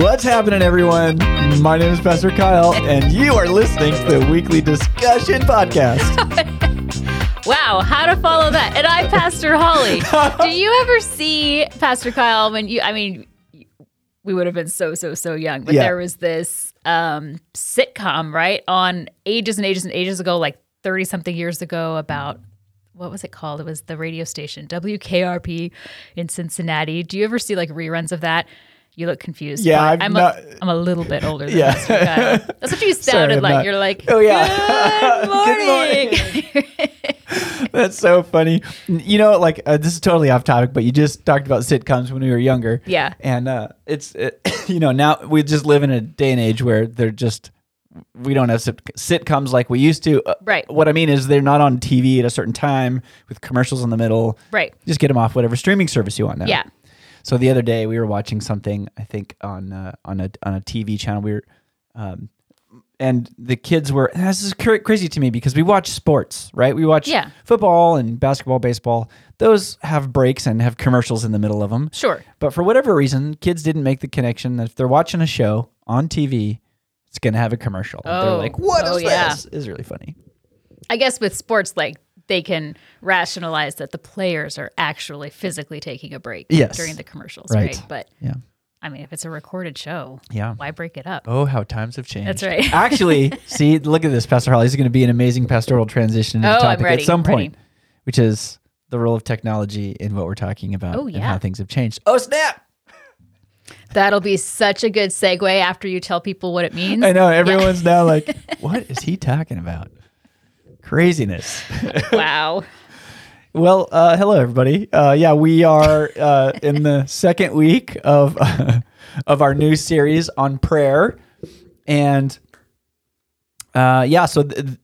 What's happening, everyone? My name is Pastor Kyle, and you are listening to the Weekly Discussion Podcast. Wow, how to follow that? And I'm Pastor Holly. Do you ever see Pastor Kyle when you? I mean, we would have been so so so young, but Yeah. there was this um, sitcom right on ages and ages and ages ago, like thirty something years ago, about what was it called? It was the radio station WKRP in Cincinnati. Do you ever see like reruns of that? You look confused. Yeah, I've I'm not- a, I'm a little bit older than Yeah. That's what you sounded I'm like. not- You're like, Oh, yeah. Good morning. That's so funny. You know, like uh, this is totally off topic, but you just talked about sitcoms when we were younger. Yeah. and uh, it's it, you know now we just live in a day and age where they're just we don't have sitcoms like we used to. Uh, Right. What I mean is they're not on TV at a certain time with commercials in the middle. Right. Just get them off whatever streaming service you want now. Yeah. So the other day we were watching something I think on uh, on a on a TV channel. We were, um, and the kids were. and This is crazy to me because we watch sports, right? We watch Yeah. football and basketball, baseball. Those have breaks and have commercials in the middle of them. Sure. But for whatever reason, kids didn't make the connection that if they're watching a show on TV, it's gonna have a commercial. they're Oh. like, "What oh, is Oh, yeah. this?" Is really funny. I guess with sports, like they can rationalize that the players are actually physically taking a break Yes. during the commercials, Right. right? But Yeah. I mean, if it's a recorded show, Yeah. why break it up? Oh, how times have changed. That's right. Actually, see, look at this, Pastor Holly. This is going to be an amazing pastoral transition into Oh, topic ready, at some point, which is the role of technology in what we're talking about Oh, and how things have changed. Oh, snap! That'll be such a good segue after you tell people what it means. I know everyone's now like, what is he talking about? Craziness. wow. Well, uh, hello everybody. Uh, yeah, we are uh, in the second week of of our new series on prayer, and uh, yeah, so th-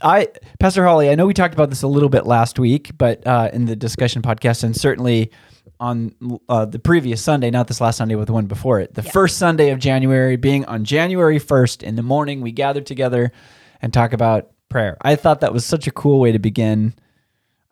I, Pastor Holly, I know we talked about this a little bit last week, but uh, in the discussion podcast, and certainly on uh, the previous Sunday, not this last Sunday, but the one before it, the first Sunday of January, being on January first in the morning, we gathered together and talk about prayer. I thought that was such a cool way to begin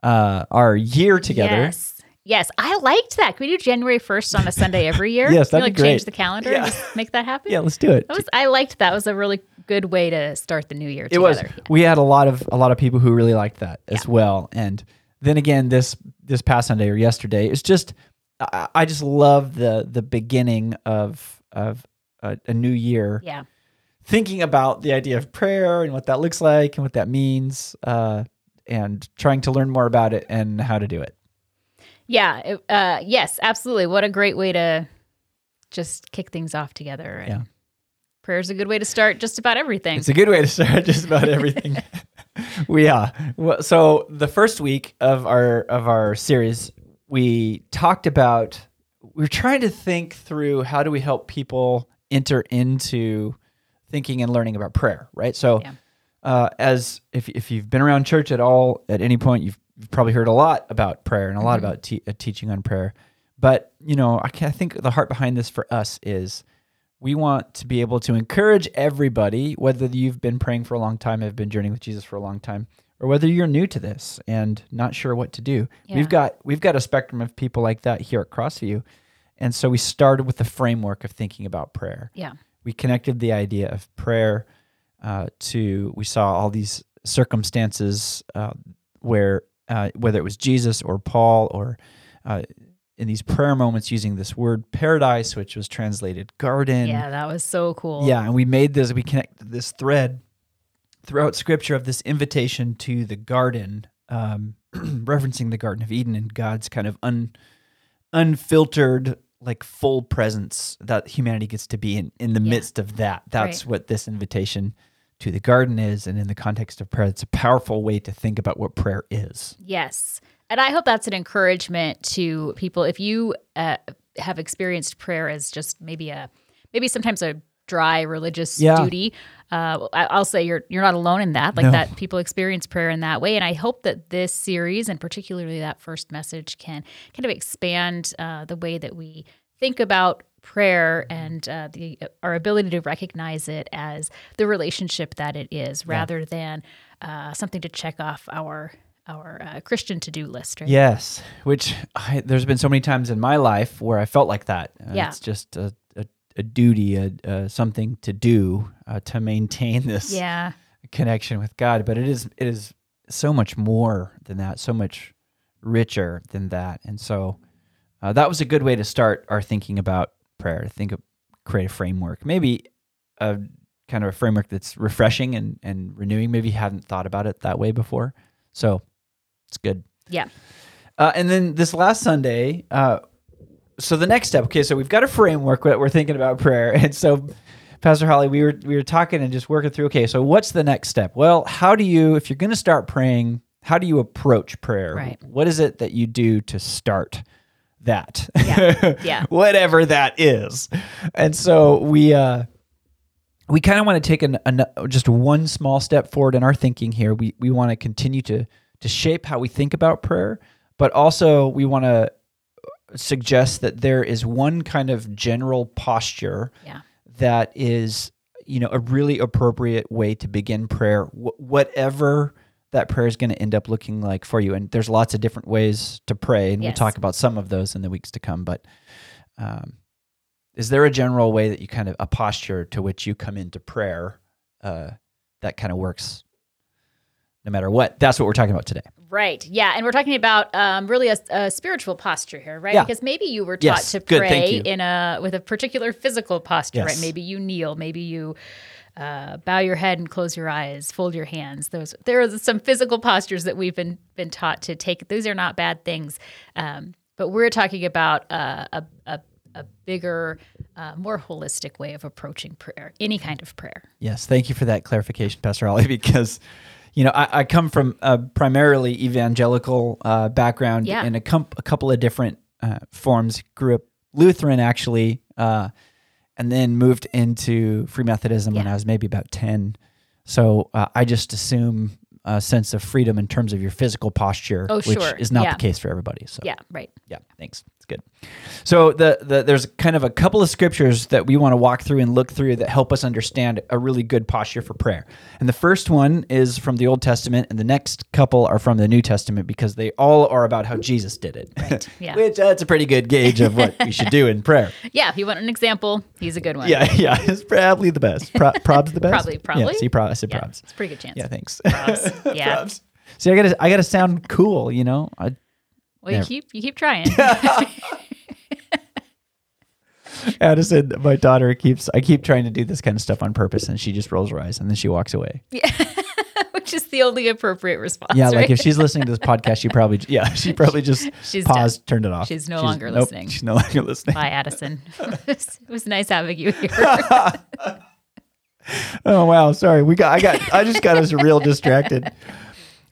uh, our year together. Yes. Yes, I liked that. Can we do January first on a Sunday every year? Yes, that'd like be great. change the calendar Yeah. and just make that happen. Yeah, let's do it. That was, I liked that. It was a really good way to start the new year it was. together. We had a lot of a lot of people who really liked that as well. And then again, this this past Sunday or yesterday, it's just I, I just love the the beginning of of a, a new year. Yeah. Thinking about the idea of prayer and what that looks like and what that means, uh, and trying to learn more about it and how to do it. Yeah. it- uh, yes, absolutely. What a great way to just kick things off together. Yeah. Prayer's a good way to start just about everything. It's a good way to start just about everything. we are. Well, so the first week of our of our series, we talked about we were trying to think through how do we help people enter into thinking and learning about prayer, right? So Yeah. uh, as if if you've been around church at all at any point, you've, you've probably heard a lot about prayer and a lot about te- uh, teaching on prayer. But you know, I, I think the heart behind this for us is we want to be able to encourage everybody, whether you've been praying for a long time, have been journeying with Jesus for a long time, or whether you're new to this and not sure what to do. Yeah. We've got we've got a spectrum of people like that here at Crossview, and so we started with the framework of thinking about prayer yeah. we connected the idea of prayer uh, to we saw all these circumstances uh, where uh, whether it was Jesus or Paul or uh, in these prayer moments using this word paradise, which was translated garden. Yeah, that was so cool. Yeah, and we made this. We connected this thread throughout Scripture of this invitation to the garden, um, referencing the Garden of Eden and God's kind of un, unfiltered, like full presence that humanity gets to be in in the Yeah. midst of that. That's Right. what this invitation to the garden is, and in the context of prayer, it's a powerful way to think about what prayer is. Yes. And I hope that's an encouragement to people. If you uh, have experienced prayer as just maybe a, maybe sometimes a dry religious Yeah. duty, uh, I'll say you're you're not alone in that. Like No. that, people experience prayer in that way. And I hope that this series, and particularly that first message, can kind of expand uh, the way that we think about prayer and uh, the our ability to recognize it as the relationship that it is, rather than uh, something to check off our our uh, Christian to do list, right? Yes, which I, there's been so many times in my life where I felt like that. Uh, Yeah. It's just a, a, a duty, a, uh, something to do uh, to maintain this Yeah. connection with God. But it is it is so much more than that, so much richer than that. And so uh, that was a good way to start our thinking about prayer. To think of create a framework, maybe a kind of a framework that's refreshing and and renewing. Maybe you hadn't thought about it that way before. So it's good. Yeah. Uh, and then this last Sunday, uh, so the next step. Okay, so we've got a framework that we're thinking about prayer, and so Pastor Holly, we were we were talking and just working through. Okay, so what's the next step? Well, how do you, if you're going to start praying, how do you approach prayer? Right. What is it that you do to start that? Yeah. Yeah. Whatever that is. And so we uh we kind of want to take an, an just one small step forward in our thinking here. We we want to continue to to shape how we think about prayer, but also we want to suggest that there is one kind of general posture Yeah. that is you know a really appropriate way to begin prayer wh- whatever that prayer is going to end up looking like for you and there's lots of different ways to pray and we'll talk about some of those in the weeks to come but um, is there a general way that you kind of a posture to which you come into prayer uh, that kind of works no matter what that's what we're talking about today Right. Yeah. And we're talking about um, really a, a spiritual posture here, right? Yeah. Because maybe you were taught Yes. to Good. Pray you. in a with a particular physical posture, Yes. right? Maybe you kneel, maybe you uh, bow your head and close your eyes, fold your hands. Those there are some physical postures that we've been been taught to take. Those are not bad things, um, but we're talking about uh, a, a a bigger, uh, more holistic way of approaching prayer, any kind of prayer. Yes, thank you for that clarification, Pastor Holly, because you know I, I come from a primarily evangelical uh, background Yeah. in a, com- a couple of different uh, forms. Grew up Lutheran actually, uh, and then moved into Free Methodism when I was maybe about ten. So uh, I just assume a sense of freedom in terms of your physical posture, Oh, which sure. is not Yeah. the case for everybody. So Yeah. Right. yeah, thanks. Good. So the, the there's kind of a couple of scriptures that we want to walk through and look through that help us understand a really good posture for prayer. And the first one is from the Old Testament, and the next couple are from the New Testament because they all are about how Jesus did it. Right. Yeah. Which uh, that's a pretty good gauge of what we should do in prayer. Yeah. If you want an example, he's a good one. Yeah, yeah, it's probably the best. Pro- prob's the best. Probably- probably. Yeah, see, pro- I said Yeah, probs. It's a pretty good chance. Yeah, thanks. Probs. Yeah. Probs. See, I gotta, I gotta sound cool, you know. I, Well, you Never. keep you keep trying. Addison, my daughter keeps I keep trying to do this kind of stuff on purpose and she just rolls her eyes and then she walks away. Yeah. which is the only appropriate response. Yeah, like if she's listening to this podcast, she probably yeah, she probally just She's paused, turned it off. She's no longer nope, listening. She's no longer listening. Bye, Addison. it was nice having you here. Oh wow, sorry. We got I got I just got us real distracted.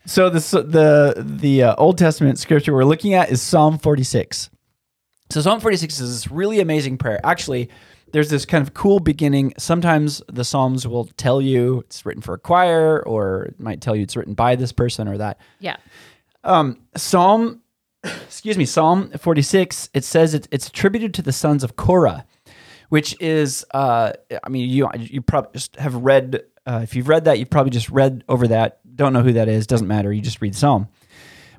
So the the the uh, Old Testament scripture we're looking at is Psalm 46. So Psalm 46 is this really amazing prayer. Actually, there's this kind of cool beginning. Sometimes the Psalms will tell you it's written for a choir or it might tell you it's written by this person or that. yeah. Um, Psalm, excuse me, Psalm 46, it says it's, it's attributed to the sons of Korah, which is, uh, I mean, you, you probably just have read, uh, if you've read that, you've probably just read over that. Don't know who that is, doesn't matter. You just read the Psalm.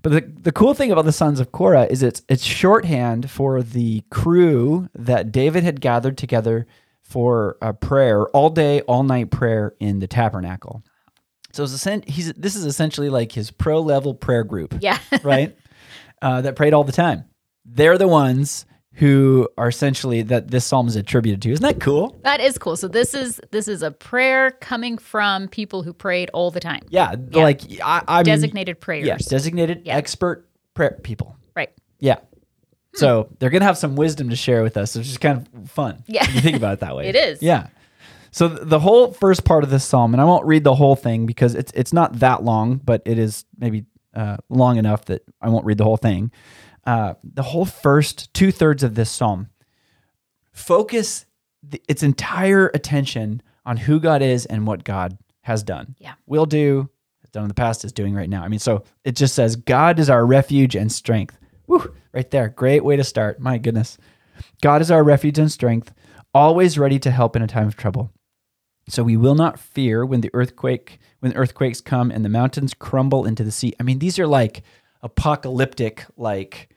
But the, the cool thing about the sons of Korah is it's, it's shorthand for the crew that David had gathered together for a prayer, all day, all night prayer in the tabernacle. So he's, this is essentially like his pro level prayer group Yeah. right? Uh, that prayed all the time. They're the ones who are essentially that this psalm is attributed to. Isn't that cool? that is cool. So this is this is a prayer coming from people who prayed all the time. Yeah, like I, I'm Designated prayers. Yes, designated Yeah. expert prayer people. Right. Yeah. So they're gonna have some wisdom to share with us, which is kind of fun. Yeah. you think about it that way. It is. Yeah. So the whole first part of this psalm, and I won't read the whole thing because it's it's not that long, but it is maybe uh, long enough that I won't read the whole thing. Uh, the whole first two thirds of this psalm focus the, its entire attention on who God is and what God has done. Yeah. Will do, has done in the past, is doing right now. I mean, so it just says, God is our refuge and strength. Woo, right there. Great way to start. My goodness. God is our refuge and strength, always ready to help in a time of trouble. So we will not fear when the earthquake when earthquakes come and the mountains crumble into the sea. I mean, these are like apocalyptic like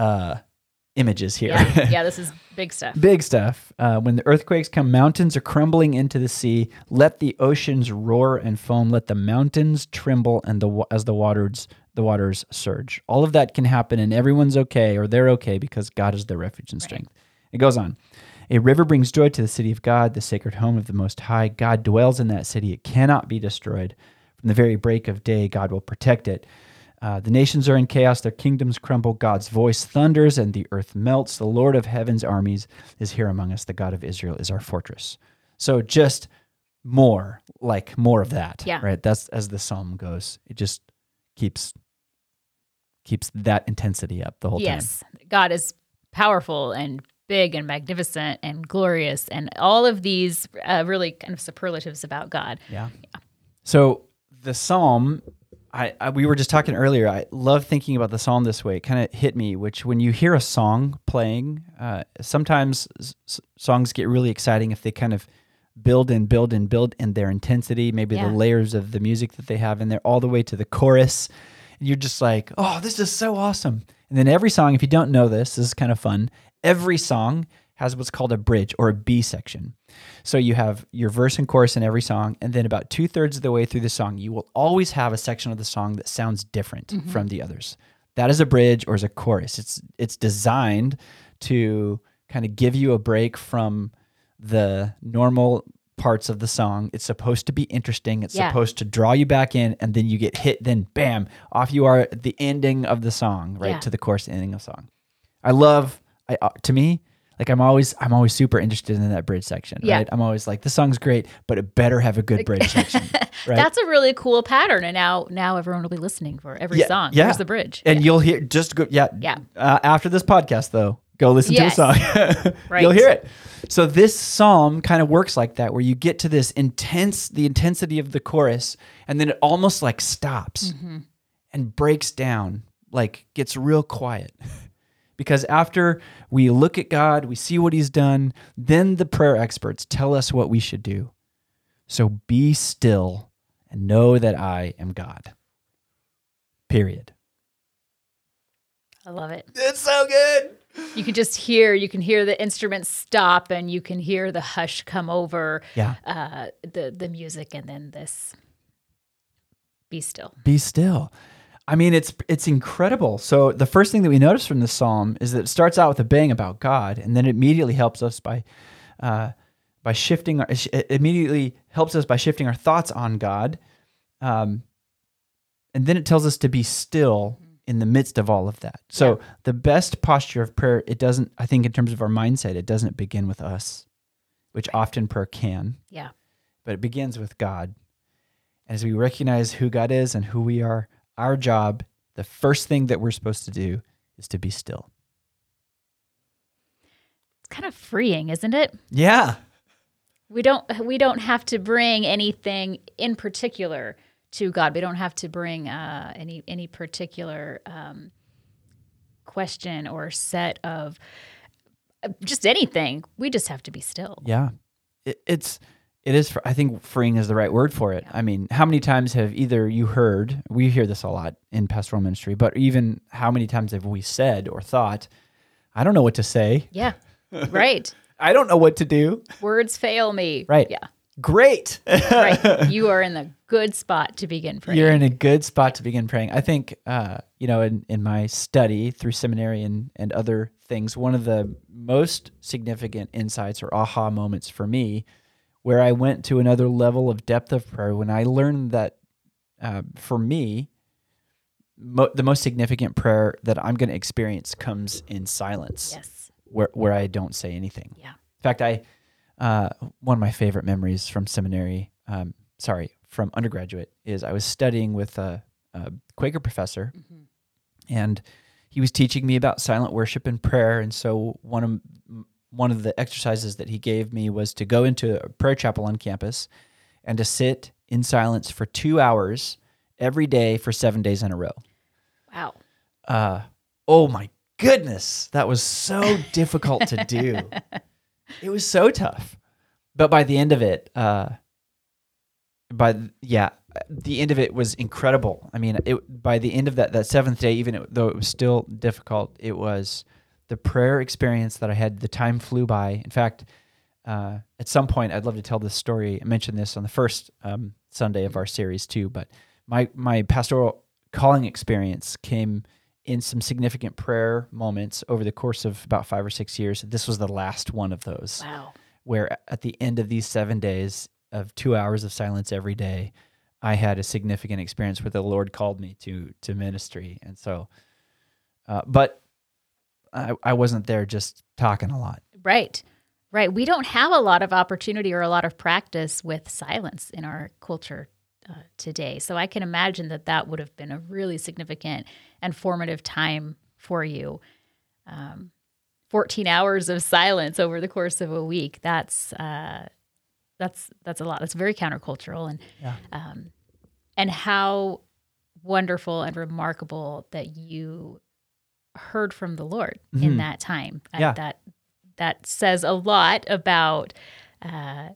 uh images here. Yeah, yeah, this is big stuff. Big stuff. Uh, when the earthquakes come, mountains are crumbling into the sea. Let the oceans roar and foam. Let the mountains tremble and the as the waters the waters surge. All of that can happen, and everyone's okay or they're okay because God is their refuge and strength. It goes on. A river brings joy to the city of God, the sacred home of the Most High. God dwells in that city. It cannot be destroyed. From the very break of day, God will protect it. Uh, the nations are in chaos, their kingdoms crumble. God's voice thunders, and the earth melts. The Lord of heaven's armies is here among us. The God of Israel is our fortress. So just more, like more of that. Yeah. Right. That's as the psalm goes. It just keeps keeps that intensity up the whole time. yes, God is powerful and big and magnificent and glorious, and all of these uh, really kind of superlatives about God. Yeah. So the psalm, I, I we were just talking earlier. I love thinking about the psalm this way. It kind of hit me. Which when you hear a song playing, uh, sometimes s- songs get really exciting if they kind of build and build and build in their intensity. Maybe Yeah. the layers of the music that they have in there, all the way to the chorus. And you're just like, oh, this is so awesome. And then every song, if you don't know this, this is kind of fun. Every song has what's called a bridge or a B section. So you have your verse and chorus in every song, and then about two thirds of the way through the song, you will always have a section of the song that sounds different from the others. That is a bridge or is a chorus. It's it's designed to kind of give you a break from the normal parts of the song. It's supposed to be interesting. It's Yeah. supposed to draw you back in, and then you get hit. Then bam, off you are at the ending of the song, right Yeah. to the chorus, ending of the song. I love. I uh, to me, like I'm always I'm always super interested in that bridge section. Yeah. Right. I'm always like, the song's great, but it better have a good bridge section. Right. That's a really cool pattern, and now now everyone will be listening for every Yeah, song. yeah. Here's the bridge. and you'll hear just go yeah Yeah. uh, after this podcast though go listen Yes. to a song Right. you'll hear it so this psalm kind of works like that where you get to this intense the intensity of the chorus and then it almost like stops Mm-hmm. and breaks down like gets real quiet because after we look at god we see what he's done then the prayer experts tell us what we should do so be still and know that i am god period I love it. it's so good You can just hear, you can hear the instruments stop, and you can hear the hush come over yeah uh, the the music, and then this. Be still. be still. I mean, it's it's incredible. So the first thing that we notice from this psalm is that it starts out with a bang about God, and then it immediately helps us by uh, by shifting. Our, it immediately helps us by shifting our thoughts on God, um, and then it tells us to be still in the midst of all of that. So the best posture of prayer, it doesn't. I think in terms of our mindset, it doesn't begin with us, which often prayer can Yeah. but it begins with God. And as we recognize who God is and who we are, our job, the first thing that we're supposed to do is to be still. It's kind of freeing, isn't it? Yeah. We don't we don't have to bring anything in particular to God. We don't have to bring uh, any any particular um, question or set of uh, just anything. We just have to be still. Yeah. It, it's, it is, I think freeing is the right word for it. I mean, how many times have either you heard, we hear this a lot in pastoral ministry, but even how many times have we said or thought, I don't know what to say. Yeah. right. I don't know what to do. Words fail me. Right. Yeah. Great. Right. you are in the good spot to begin praying. You're in a good spot to begin praying. I think, uh, you know, in, in my study through seminary and, and other things, one of the most significant insights or aha moments for me, where I went to another level of depth of prayer, when I learned that uh, for me, mo- the most significant prayer that I'm going to experience comes in silence, yes. where, where I don't say anything. Yeah. In fact, I uh, one of my favorite memories from seminary, um, sorry, from undergraduate, is I was studying with a, a Quaker professor, and he was teaching me about silent worship and prayer. And so one of one of the exercises that he gave me was to go into a prayer chapel on campus and to sit in silence for two hours every day for seven days in a row Wow. uh, oh my goodness, that was so difficult to do. It was so tough. But by the end of it, uh, by th- yeah, the end of it was incredible. I mean, it by the end of that that seventh day, even it, though it was still difficult, it was the prayer experience that I had. The time flew by. In fact, uh, at some point, I'd love to tell this story. I mentioned this on the first um, Sunday of our series too, but my my pastoral calling experience came in some significant prayer moments over the course of about five or six years. This was the last one of those Wow. where at the end of these seven days of two hours of silence every day, I had a significant experience where the Lord called me to to ministry, and so, uh, but I, I wasn't there just talking a lot. Right. Right. We don't have a lot of opportunity or a lot of practice with silence in our culture uh, today. So I can imagine that that would have been a really significant and formative time for you. Um, 14 hours of silence over the course of a week. That's uh, that's that's a lot. That's very countercultural and Yeah. um, and how wonderful and remarkable that you heard from the Lord in Mhm. that time. Uh, Yeah. that that says a lot about uh,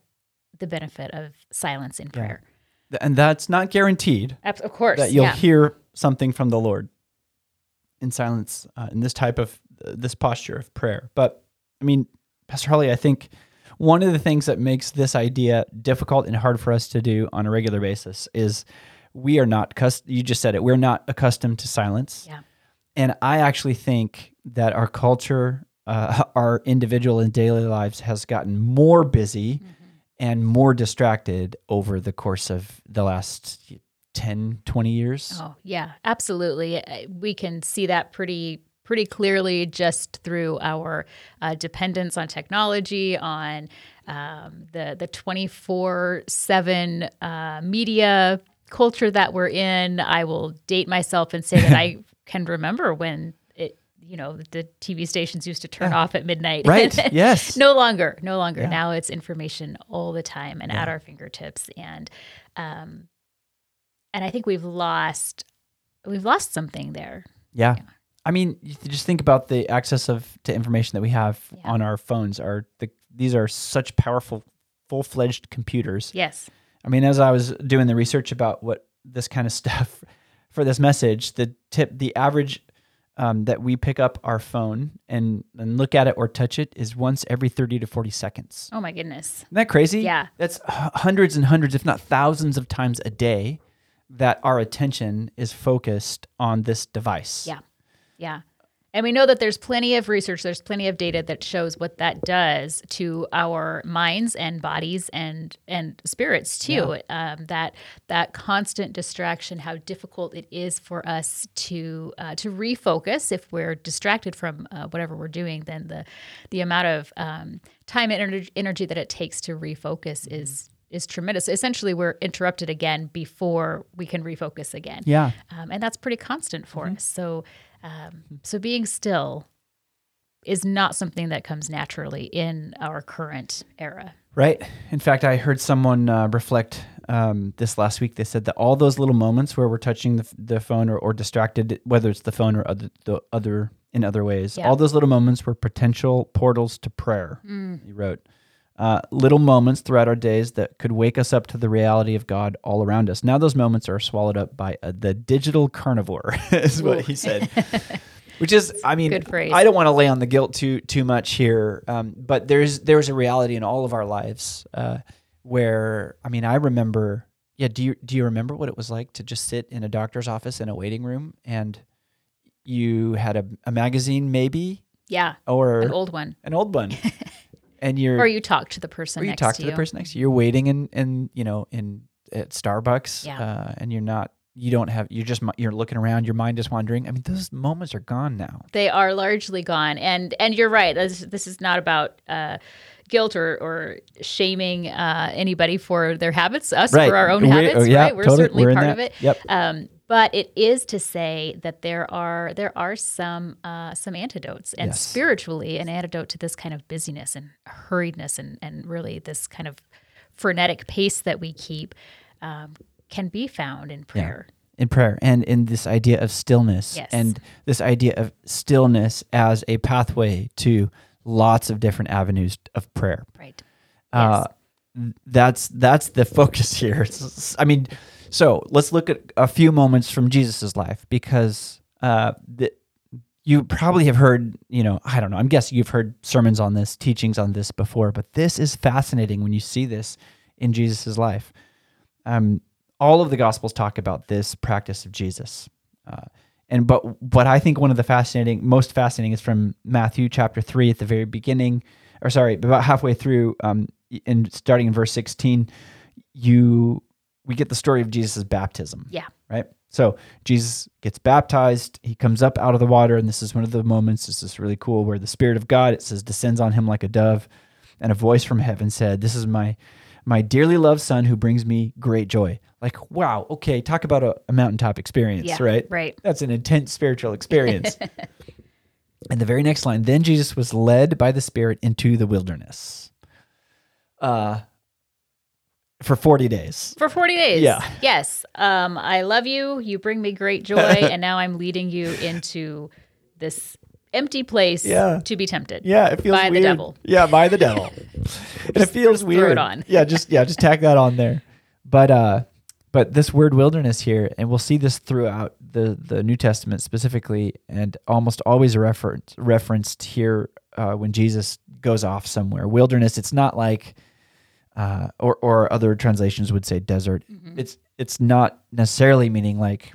the benefit of silence in prayer. Th- And that's not guaranteed Of course, that you'll yeah. hear something from the Lord in silence uh, in this type of uh, this posture of prayer. But I mean, Pastor Holly, I think one of the things that makes this idea difficult and hard for us to do on a regular basis is we are not cus- you just said it we're not accustomed to silence Yeah. And i actually think that our culture uh, our individual and daily lives has gotten more busy and more distracted over the course of the last 10 20 years Oh, yeah, absolutely. Uh, We can see that pretty pretty clearly just through our uh, dependence on technology, on um, the the twenty four seven uh, media culture that we're in. I will date myself and say that I can remember when it. You know, the TV stations used to turn off at midnight. right yes no longer no longer Yeah. now it's information all the time and at our fingertips and um and i think we've lost we've lost something there Yeah. I mean, you just think about the access of to information that we have Yeah. on our phones. Are the these are such powerful, full fledged computers. yes I mean, as I was doing the research about what this kind of stuff for this message, the tip, the average um, that we pick up our phone and and look at it or touch it is once every thirty to forty seconds. oh my goodness Isn't that crazy? Yeah. That's hundreds and hundreds, if not thousands of times a day that our attention is focused on this device. Yeah. yeah and we know that there's plenty of research there's plenty of data that shows what that does to our minds and bodies and and spirits too um, that that constant distraction how difficult it is for us to uh, to refocus if we're distracted from uh, whatever we're doing then the the amount of um, time and energy, energy that it takes to refocus is is tremendous essentially we're interrupted again before we can refocus again Yeah. um, and that's pretty constant for Mm-hmm. us. So, um, so being still is not something that comes naturally in our current era. Right. In fact, I heard someone uh, reflect um, this last week. They said that all those little moments where we're touching the, the phone or, or distracted, whether it's the phone or other, the other in other ways, Yeah. all those little moments were potential portals to prayer. Mm. He wrote. Uh, little moments throughout our days that could wake us up to the reality of God all around us. Now those moments are swallowed up by uh, the digital carnivore, is what he said. Which is, I mean, I don't want to lay on the guilt too too much here, um, but there's there's a reality in all of our lives uh, where, I mean, I remember. Yeah, do you do you remember what it was like to just sit in a doctor's office in a waiting room and you had a, a magazine maybe Yeah, or an old one. an old one, and you're Or you talk to the person or you next talk to, you. the person next to you. You're waiting in, in you know in at Starbucks, Yeah. uh, and you're not. You don't have. You're just. You're looking around. Your mind is wandering. I mean, those moments are gone now. They are largely gone, and and you're right. This, this is not about. Uh, guilt or, or shaming uh, anybody for their habits us Right. for our own We- habits oh, yeah, right we're totally. certainly We're part of it Yep. um, but it is to say that there are there are some uh, some antidotes and Yes. spiritually an antidote to this kind of busyness and hurriedness and and really this kind of frenetic pace that we keep um, can be found in prayer. in prayer and in this idea of stillness Yes. and this idea of stillness as a pathway to lots of different avenues of prayer. Right. Uh, Yes. that's that's the focus here. It's- I mean, so let's look at a few moments from Jesus's life because uh, the, you probably have heard, you know, I don't know. I'm guessing you've heard sermons on this, teachings on this before, but this is fascinating when you see this in Jesus's life. Um, all of the Gospels talk about this practice of Jesus. Uh, and but what I think one of the fascinating, most fascinating, is from Matthew chapter three at the very beginning, or sorry, about halfway through, um, in starting in verse sixteen, you we get the story of Jesus' baptism Yeah. right? So Jesus gets baptized. He comes up out of the water, and this is one of the moments. This is really cool, where the Spirit of God it says descends on him like a dove, and a voice from heaven said, "This is my my dearly loved Son, who brings me great joy." Like, wow, okay, talk about a, a mountaintop experience, Yeah. right? Right. That's an intense spiritual experience. and the very next line, then Jesus was led by the Spirit into the wilderness. Uh, for 40 days. For 40 days. Yeah. Yes. Um, I love you. You bring me great joy. and now I'm leading you into this empty place Yeah. to be tempted. Yeah, it feels By the weird. devil. Yeah, by the devil. and it feels weird. throw it on. Yeah, just yeah, just tack that on there. But uh but this word wilderness here, and we'll see this throughout the the New Testament specifically, and almost always referenced referenced here uh, when Jesus goes off somewhere. Wilderness. It's not like, uh, or or other translations would say desert. Mm-hmm. It's it's not necessarily meaning like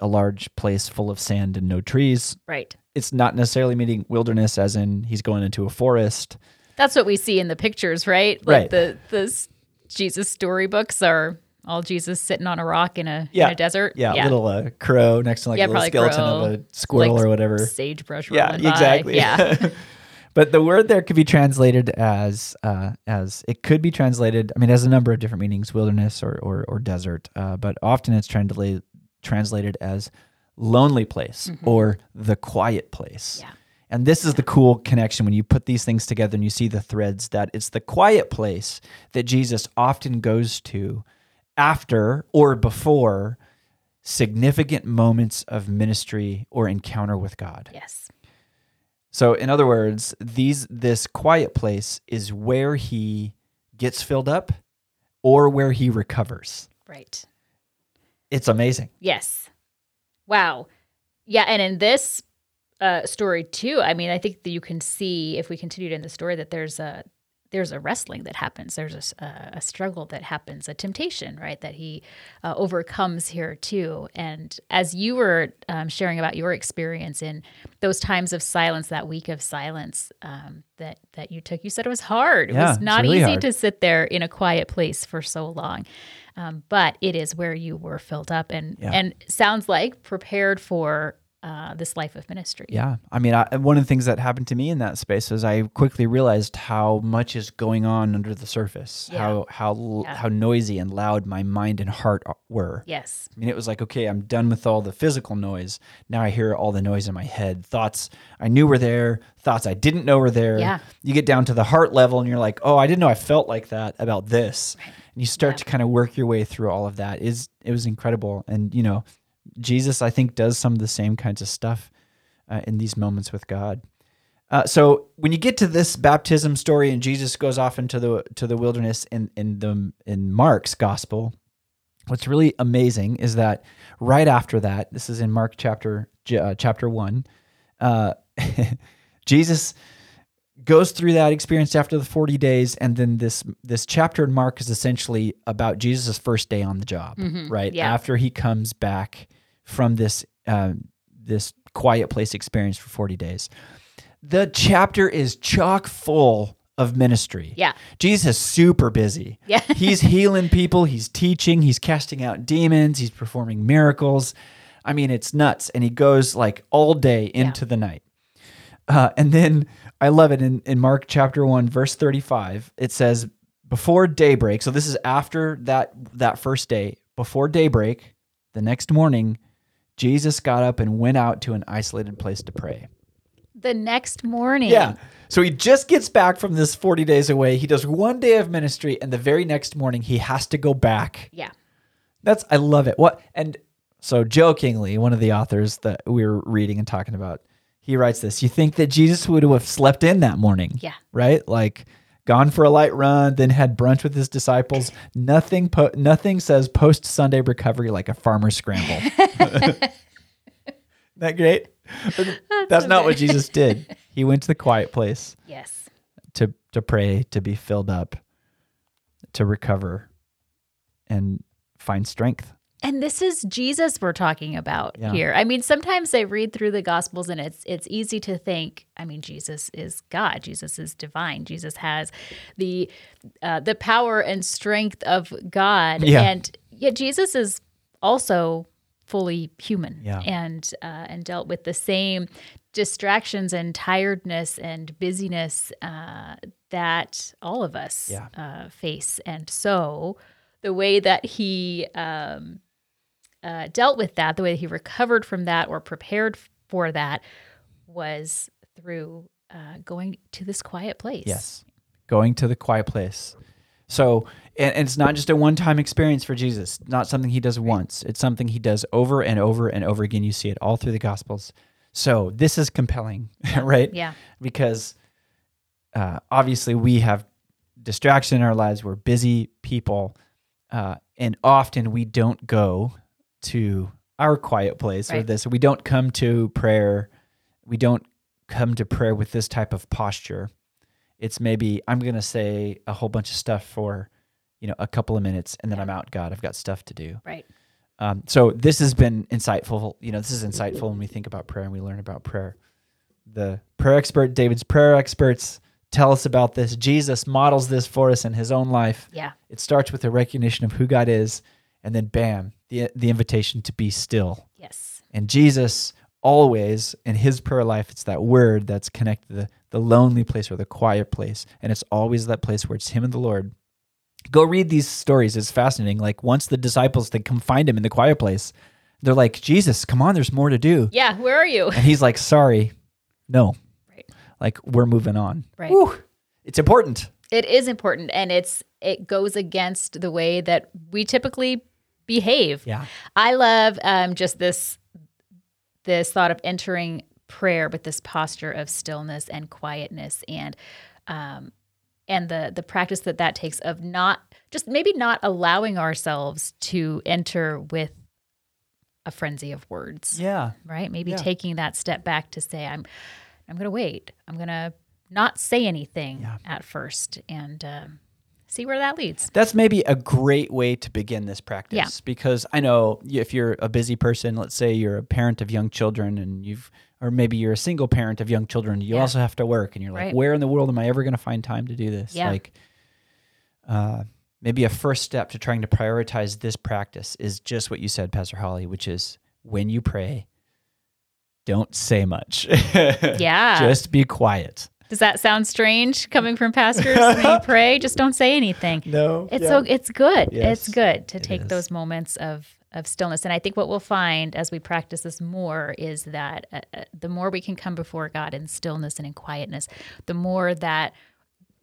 a large place full of sand and no trees. Right. It's not necessarily meaning wilderness as in he's going into a forest. That's what we see in the pictures, right? Like Right. the the Jesus storybooks are all Jesus sitting on a rock in a Yeah. in a desert. Yeah, a little uh, crow next to like Yeah, a little skeleton crow, of a squirrel like or whatever. Sagebrush Yeah, rolling by. exactly. Yeah. but the word there could be translated as uh, as it could be translated. I mean, it has a number of different meanings: wilderness or or, or desert. Uh, but often it's translated translated as lonely place or the quiet place. Mm-hmm. Yeah. And this is the cool connection when you put these things together and you see the threads that it's the quiet place that Jesus often goes to after or before significant moments of ministry or encounter with God. yes. So in other words, these this quiet place is where he gets filled up or where he recovers. Right. It's amazing. Yes. Wow. Yeah, and in this uh, story too, I mean, I think that you can see if we continued in the story that there's a there's a wrestling that happens. There's a struggle that happens, a temptation, right, that he uh, overcomes here too. And as you were um, sharing about your experience in those times of silence, that week of silence um, that that you took, you said it was hard. It Yeah, was not really easy hard. to sit there in a quiet place for so long. Um, but it is where you were filled up and Yeah. and sounds like prepared for uh, this life of ministry. Yeah. I mean, I, one of the things that happened to me in that space is I quickly realized how much is going on under the surface, Yeah. how how Yeah. how noisy and loud my mind and heart were. Yes. I mean, it was like, okay, I'm done with all the physical noise. Now I hear all the noise in my head. Thoughts I knew were there, thoughts I didn't know were there. Yeah. You get down to the heart level and you're like, oh, I didn't know I felt like that about this. And you start Yeah. to kind of work your way through all of that. Is it was incredible. And you know, Jesus, I think, does some of the same kinds of stuff uh, in these moments with God. Uh, so when you get to this baptism story and Jesus goes off into the to the wilderness in in the in Mark's gospel, what's really amazing is that right after that, this is in Mark chapter uh, chapter one, uh, Jesus goes through that experience after the 40 days and then this this chapter in mark is essentially about jesus' first day on the job right? Yeah. after he comes back from this um, this quiet place experience for 40 days. The chapter is chock full of ministry. Yeah. jesus is super busy. Yeah. he's healing people he's teaching he's casting out demons he's performing miracles. I mean it's nuts. And he goes like all day into the night. Uh, and then I love it in, in Mark chapter 1, verse 35. It says, Before daybreak, so this is after that, that first day, before daybreak, the next morning, Jesus got up and went out to an isolated place to pray. The next morning. Yeah. So he just gets back from this 40 days away. He does one day of ministry, and the very next morning, he has to go back Yeah. that's I love it. What and so jokingly, one of the authors that we were reading and talking about, he writes this. You think that Jesus would have slept in that morning? Yeah. Right? Like gone for a light run, then had brunch with his disciples. Nothing po- nothing says post Sunday recovery like a farmer scramble. that great? But that's not what Jesus did. He went to the quiet place Yes. to to pray, to be filled up, to recover and find strength. And this is Jesus we're talking about Yeah. here. I mean, sometimes I read through the gospels and it's it's easy to think, I mean, Jesus is God. Jesus is divine. Jesus has the uh, the power and strength of God. Yeah. And yet Jesus is also fully human Yeah. and uh, and dealt with the same distractions and tiredness and busyness uh, that all of us uh, face. And so the way that he um, uh, dealt with that, the way he recovered from that or prepared for that was through uh, going to this quiet place. Yes. Going to the quiet place. So, and, and it's not just a one time experience for Jesus, not something he does once. It's something he does over and over and over again. You see it all through the Gospels. So, this is compelling, right? Yeah. Because uh, obviously we have distraction in our lives. We're busy people. Uh, and often we don't go to our quiet place or this. We don't come to prayer. We don't come to prayer with this type of posture. It's maybe I'm going to say a whole bunch of stuff for, you know, a couple of minutes and then I'm out, God. I've got stuff to do. Right. Um, so this has been insightful. You know, this is insightful when we think about prayer and we learn about prayer. The prayer expert, David's prayer experts tell us about this. Jesus models this for us in his own life. Yeah. It starts with a recognition of who God is, and then bam, the the invitation to be still. Yes. And Jesus always in his prayer life, it's that word that's connected to the, the lonely place or the quiet place. And it's always that place where it's him and the Lord. Go read these stories. It's fascinating. Like once the disciples they come find him in the quiet place, they're like, Jesus, come on, there's more to do. Yeah. Where are you? And he's like, sorry, no. Right. Like we're moving on. Right. Whew. It's important. It is important, and it's it goes against the way that we typically behave. Yeah. I love um, just this this thought of entering prayer with this posture of stillness and quietness and um, and the the practice that that takes of not just maybe not allowing ourselves to enter with a frenzy of words Yeah. right maybe Yeah. taking that step back to say i'm i'm gonna wait i'm gonna not say anything Yeah. at first and um, see where that leads That's maybe a great way to begin this practice Yeah. because I know if you're a busy person, let's say you're a parent of young children and you've or maybe you're a single parent of young children, you Yeah. also have to work and you're like, Right. where in the world am I ever going to find time to do this? Yeah. Like uh maybe a first step to trying to prioritize this practice is just what you said, Pastor Holly, which is when you pray, don't say much. Yeah. Just be quiet. Does that sound strange coming from pastors when you pray? Just don't say anything. No. It's so it's good. Yes, it's good to take those moments of of stillness. And I think what we'll find as we practice this more is that uh, uh, the more we can come before God in stillness and in quietness, the more that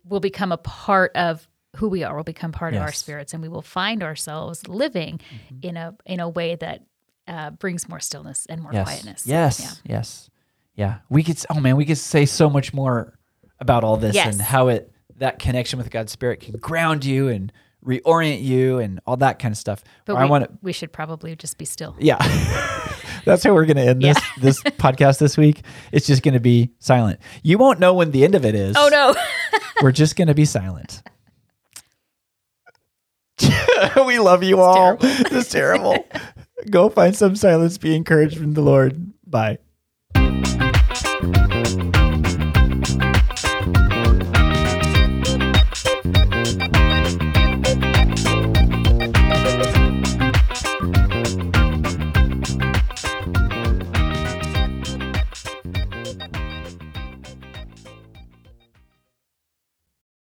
will become a part of who we are. Will become part of our Mm-hmm. spirits, and we will find ourselves living in a in a way that uh, brings more stillness and more yes. quietness. Yes. Yeah. Yes. Yeah. We could. Oh man, we could say so much more about all this Yes. and how it that connection with God's Spirit can ground you and reorient you and all that kind of stuff. But I we, want to. we should probably just be still. Yeah. That's how we're going to end this this podcast this week. It's just going to be silent. You won't know when the end of it is. Oh no. We're just going to be silent. we love you all. terrible. This is terrible. Go find some silence. Be encouraged from the Lord. Bye.